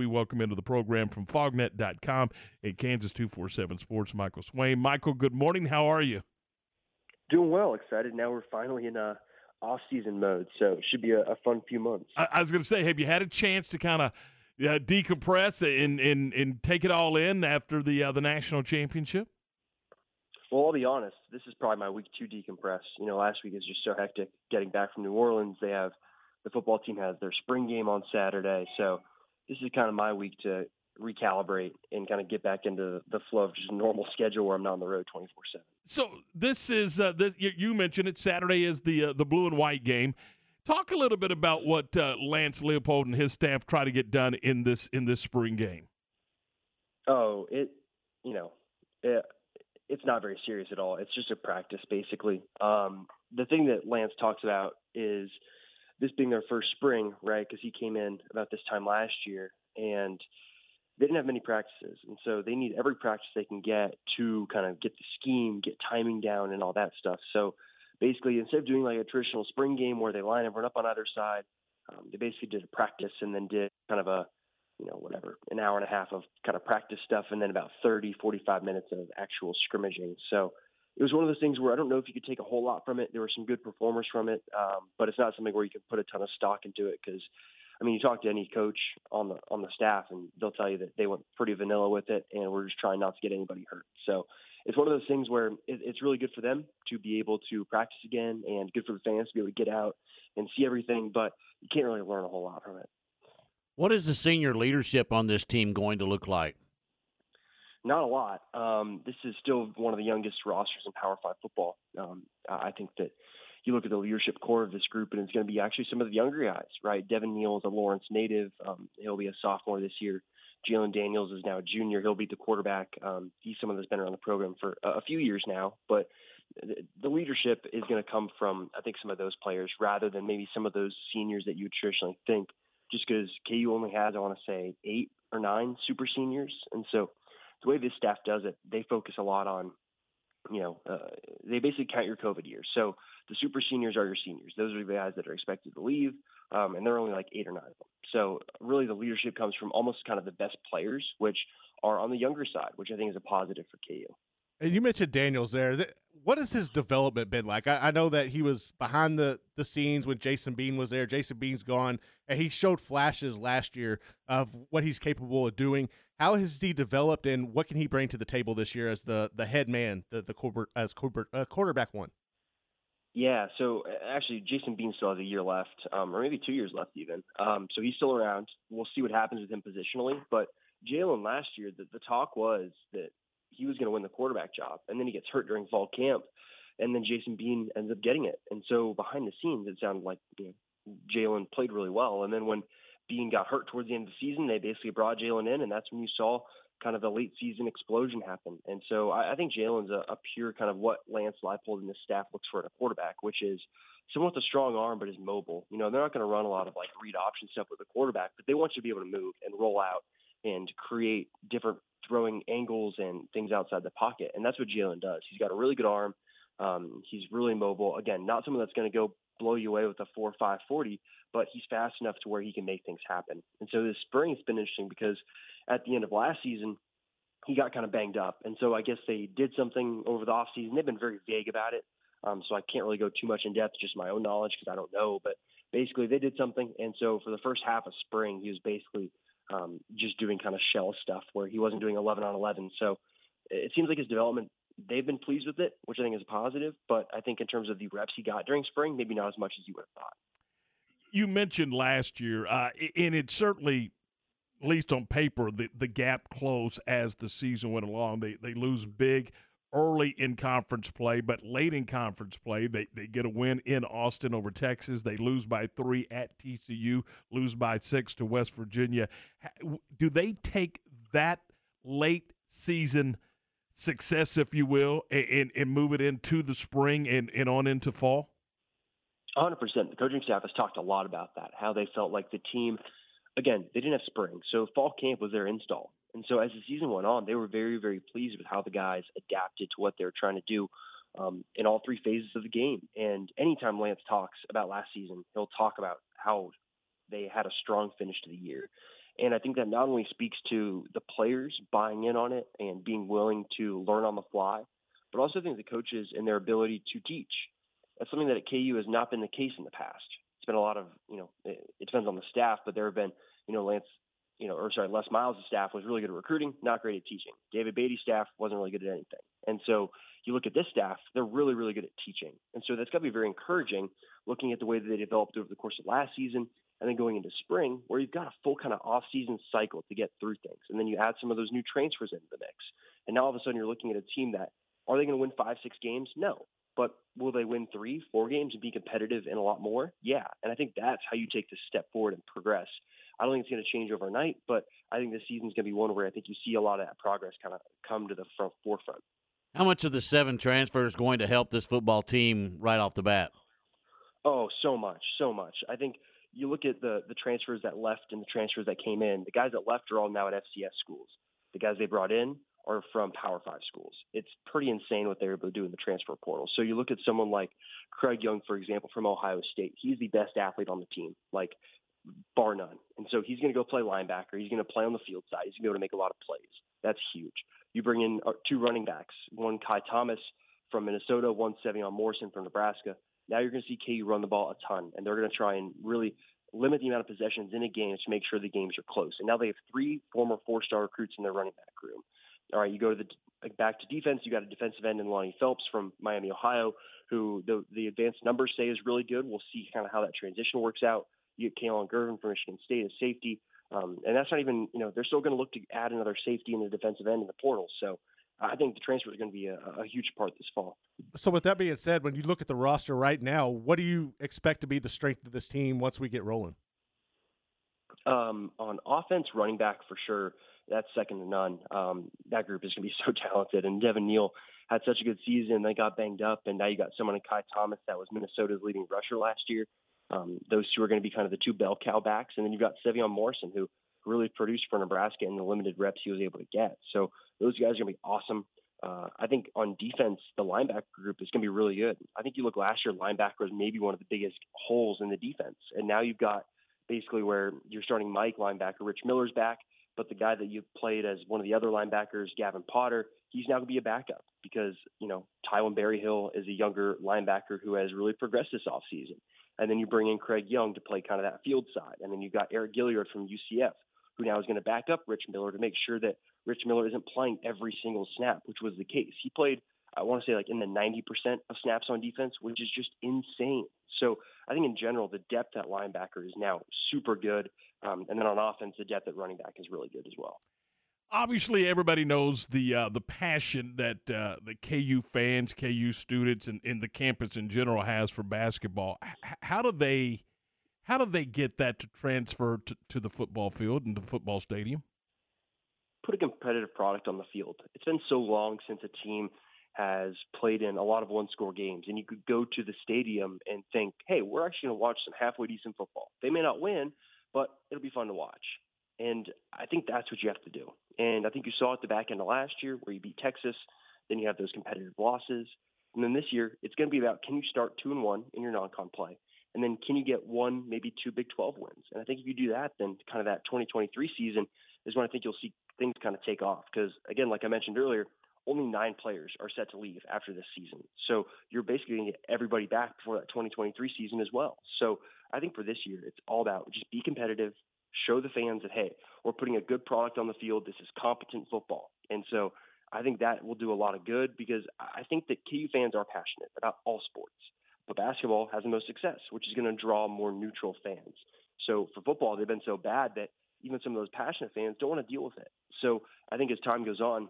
we welcome into the program from fognet.com and Kansas 247 Sports, Michael Swain. Michael, good morning. How are you? Doing well. Excited. Now we're finally in a off-season mode, so it should be a, a fun few months. I, I was going to say, have you had a chance to kind of uh, decompress and, and and take it all in after the uh, the national championship? Well, I'll be honest. This is probably my week to decompress. You know, last week is just so hectic getting back from New Orleans. They have the football team has their spring game on Saturday, so this is kind of my week to recalibrate and kind of get back into the flow of just a normal schedule where I'm not on the road 24 seven. So this is uh, this, you mentioned it. Saturday is the uh, the blue and white game. Talk a little bit about what uh, Lance Leipold and his staff try to get done in this in this spring game. Oh, it you know it, it's not very serious at all. It's just a practice basically. Um, the thing that Lance talks about is this being their first spring, right? Because he came in about this time last year and they didn't have many practices, and so they need every practice they can get to kind of get the scheme, get timing down, and all that stuff. So basically, instead of doing like a traditional spring game where they line everyone up on either side, um, they basically did a practice and then did kind of a you know whatever an hour and a half of kind of practice stuff, and then about 30, 45 minutes of actual scrimmaging. So it was one of those things where I don't know if you could take a whole lot from it. There were some good performers from it, um, but it's not something where you can put a ton of stock into it because I mean, you talk to any coach on the on the staff, and they'll tell you that they went pretty vanilla with it, and we're just trying not to get anybody hurt. So it's one of those things where it, it's really good for them to be able to practice again, and good for the fans to be able to get out and see everything. But you can't really learn a whole lot from it. What is the senior leadership on this team going to look like? Not a lot. Um, this is still one of the youngest rosters in Power Five football. Um, I think that you look at the leadership core of this group, and it's going to be actually some of the younger guys, right? Devin Neal is a Lawrence native. Um, he'll be a sophomore this year. Jalon Daniels is now a junior. He'll be the quarterback. Um, he's someone that's been around the program for a few years now, but the leadership is going to come from, I think, some of those players rather than maybe some of those seniors that you traditionally think, just because KU only has, I want to say, eight or nine super seniors. And so the way this staff does it, they focus a lot on, you know, uh, they basically count your COVID years. So the super seniors are your seniors. Those are the guys that are expected to leave, um, and there are only like eight or nine of them. So really, the leadership comes from almost kind of the best players, which are on the younger side, which I think is a positive for KU. And you mentioned Daniels there. What has his development been like? I, I, know that he was behind the, the scenes when Jason Bean was there. Jason Bean's gone, and he showed flashes last year of what he's capable of doing. How has he developed, and what can he bring to the table this year as the, the head man, the the as uh, quarterback one? Yeah, so actually, Jason Bean still has a year left, um, or maybe two years left even. Um, so he's still around. We'll see what happens with him positionally. But Jalon last year, the, the talk was that he was going to win the quarterback job, and then he gets hurt during fall camp, and then Jason Bean ends up getting it. And so behind the scenes, it sounded like you know, Jalon played really well. And then when Bean got hurt towards the end of the season, they basically brought Jalon in, and that's when you saw kind of the late season explosion happen. And so I, I think Jalon's a, a pure kind of what Lance Leipold and his staff looks for in a quarterback, which is someone with a strong arm but is mobile. You know, they're not going to run a lot of like read option stuff with the quarterback, but they want you to be able to move and roll out and create different throwing angles and things outside the pocket. And that's what Jalon does. He's got a really good arm. Um, he's really mobile. Again, not someone that's going to go blow you away with a four five forty, but he's fast enough to where he can make things happen. And so this spring has been interesting because at the end of last season, he got kind of banged up. And so I guess they did something over the offseason. They've been very vague about it. Um, so I can't really go too much in depth, just my own knowledge because I don't know. But basically, they did something. And so for the first half of spring, he was basically um, just doing kind of shell stuff where he wasn't doing 11 on 11. So it seems like his development, they've been pleased with it, which I think is positive. But I think in terms of the reps he got during spring, maybe not as much as you would have thought. You mentioned last year, uh, and it certainly at least on paper, the, the gap closed as the season went along. They they lose big early in conference play, but late in conference play, they, they get a win in Austin over Texas. They lose by three at TCU, lose by six to West Virginia. Do they take that late season success, if you will, and, and move it into the spring and, and on into fall? 100%. The coaching staff has talked a lot about that, how they felt like the team – again, they didn't have spring, so fall camp was their install. And so as the season went on, they were very, very pleased with how the guys adapted to what they were trying to do um, in all three phases of the game. And anytime Lance talks about last season, he'll talk about how they had a strong finish to the year. And I think that not only speaks to the players buying in on it and being willing to learn on the fly, but also I think the coaches and their ability to teach. That's something that at KU has not been the case in the past. It's been a lot of, you know, it, it depends on the staff, but there have been, you know, Lance, you know, or sorry, Les Miles' staff was really good at recruiting, not great at teaching. David Beaty's staff wasn't really good at anything. And so you look at this staff, they're really, really good at teaching. And so that's got to be very encouraging looking at the way that they developed over the course of last season and then going into spring where you've got a full kind of off-season cycle to get through things. And then you add some of those new transfers into the mix. And now all of a sudden you're looking at a team that are they going to win five, six games? No. But will they win three, four games and be competitive and a lot more? Yeah. And I think that's how you take this step forward and progress. I don't think it's going to change overnight, but I think this season's going to be one where I think you see a lot of that progress kind of come to the front forefront. How much of the seven transfers going to help this football team right off the bat? Oh, so much, so much. I think you look at the the transfers that left and the transfers that came in. The guys that left are all now at FCS schools. The guys they brought in are from Power Five schools. It's pretty insane what they're able to do in the transfer portal. So you look at someone like Craig Young, for example, from Ohio State. He's the best athlete on the team, like bar none. And so he's going to go play linebacker. He's going to play on the field side. He's going to be able to make a lot of plays. That's huge. You bring in uh, two running backs, one Ky Thomas from Minnesota, one Sevion Morrison from Nebraska. Now you're going to see KU run the ball a ton, and they're going to try and really limit the amount of possessions in a game to make sure the games are close. And now they have three former four-star recruits in their running back room. All right, you go to the back to defense. You got a defensive end in Lonnie Phelps from Miami, Ohio, who the the advanced numbers say is really good. We'll see kind of how that transition works out. You get Kalon Gervin from Michigan State as safety, um, and that's not even you know they're still going to look to add another safety in the defensive end in the portal. So I think the transfer is going to be a, a, huge part this fall. So, with that being said, when you look at the roster right now, what do you expect to be the strength of this team once we get rolling? Um, on offense, running back for sure, that's second to none. Um, that group is going to be so talented, and Devin Neal had such a good season. They got banged up, and now you got someone in Ky Thomas that was Minnesota's leading rusher last year. Um, those two are going to be kind of the two bell cow backs, and then you've got Sevion Morrison, who really produced for Nebraska in the limited reps he was able to get. So those guys are going to be awesome. Uh, I think on defense, the linebacker group is going to be really good. I think you look last year, linebacker was maybe one of the biggest holes in the defense, and now you've got basically where you're starting Mike linebacker, Rich Miller's back, but the guy that you played as one of the other linebackers, Gavin Potter, he's now going to be a backup because you know Taiwan Berryhill is a younger linebacker who has really progressed this offseason. And then you bring in Craig Young to play kind of that field side, and then you've got Eriq Gilyard from UCF who now is going to back up Rich Miller to make sure that Rich Miller isn't playing every single snap, which was the case. He played, I want to say, like in the 90% of snaps on defense, which is just insane. So I think in general, the depth at linebacker is now super good. Um, and then on offense, the depth at running back is really good as well. Obviously, everybody knows the uh, the passion that uh, the KU fans, KU students, and, and the campus in general has for basketball. H- how do they how do they get that to transfer to, to the football field and the football stadium? Put a competitive product on the field. It's been so long since a team has played in a lot of one score games, and you could go to the stadium and think, hey, we're actually going to watch some halfway decent football. They may not win, but it'll be fun to watch. And I think that's what you have to do. And I think you saw at the back end of last year where you beat Texas, then you have those competitive losses. And then this year, it's going to be about can you start two and one in your non-con play? And then can you get one, maybe two Big 12 wins? And I think if you do that, then kind of that 2023 season is when I think you'll see things kind of take off. Because again, like I mentioned earlier, only nine players are set to leave after this season. So you're basically going to get everybody back before that 2023 season as well. So I think for this year, it's all about just be competitive, show the fans that, hey, we're putting a good product on the field. This is competent football. And so I think that will do a lot of good because I think that KU fans are passionate about all sports. But basketball has the most success, which is going to draw more neutral fans. So for football, they've been so bad that even some of those passionate fans don't want to deal with it. So I think as time goes on,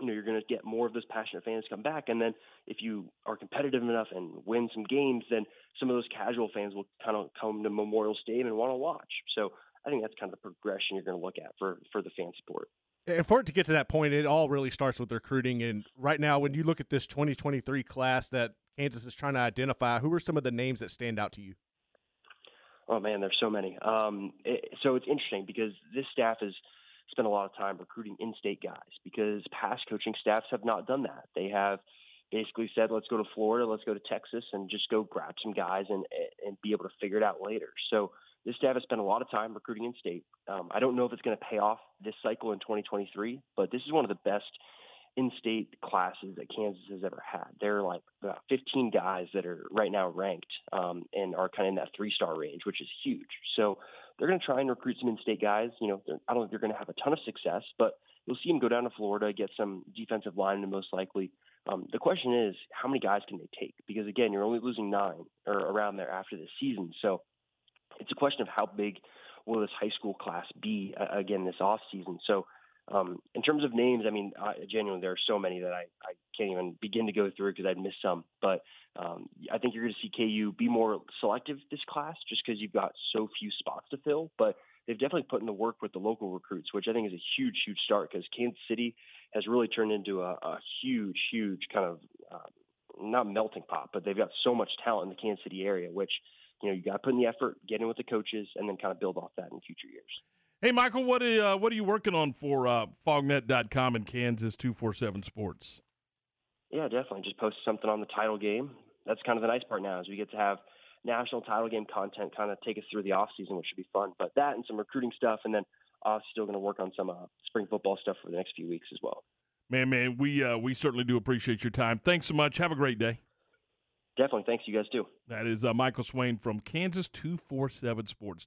you know, you're going to get more of those passionate fans come back. And then if you are competitive enough and win some games, then some of those casual fans will kind of come to Memorial Stadium and want to watch. So I think that's kind of the progression you're going to look at for, for the fan support. And for it to get to that point, it all really starts with recruiting. And right now, when you look at this 2023 class that Kansas is trying to identify, who are some of the names that stand out to you? Oh man, there's so many. Um, it, so it's interesting because this staff has spent a lot of time recruiting in-state guys because past coaching staffs have not done that. They have basically said, "Let's go to Florida, let's go to Texas, and just go grab some guys and and be able to figure it out later." So this staff has spent a lot of time recruiting in state. Um, I don't know if it's going to pay off this cycle in 2023, but this is one of the best in-state classes that Kansas has ever had. There are like about 15 guys that are right now ranked um, and are kind of in that three-star range, which is huge. So they're going to try and recruit some in-state guys. You know, I don't think they're going to have a ton of success, but you'll see them go down to Florida, get some defensive linemen most likely. Um, the question is, how many guys can they take? Because again, you're only losing nine or around there after this season. So it's a question of how big will this high school class be uh, again this off season. So um, in terms of names, I mean, I, genuinely, there are so many that I, I can't even begin to go through because I'd miss some. But um, I think you're going to see KU be more selective this class just because you've got so few spots to fill. But they've definitely put in the work with the local recruits, which I think is a huge, huge start because Kansas City has really turned into a, a huge, huge kind of uh, not melting pot, but they've got so much talent in the Kansas City area, which you know you got to put in the effort, get in with the coaches, and then kind of build off that in future years. Hey, Michael, what are, uh, what are you working on for uh, FogNet.com and Kansas 247 Sports? Yeah, definitely. Just posted something on the title game. That's kind of the nice part now is we get to have national title game content kind of take us through the off season, which should be fun. But that and some recruiting stuff, and then uh, still going to work on some uh, spring football stuff for the next few weeks as well. Man, man, we uh, we certainly do appreciate your time. Thanks so much. Have a great day. Definitely. Thanks, you guys too. That is uh, Michael Swain from Kansas 247 Sports.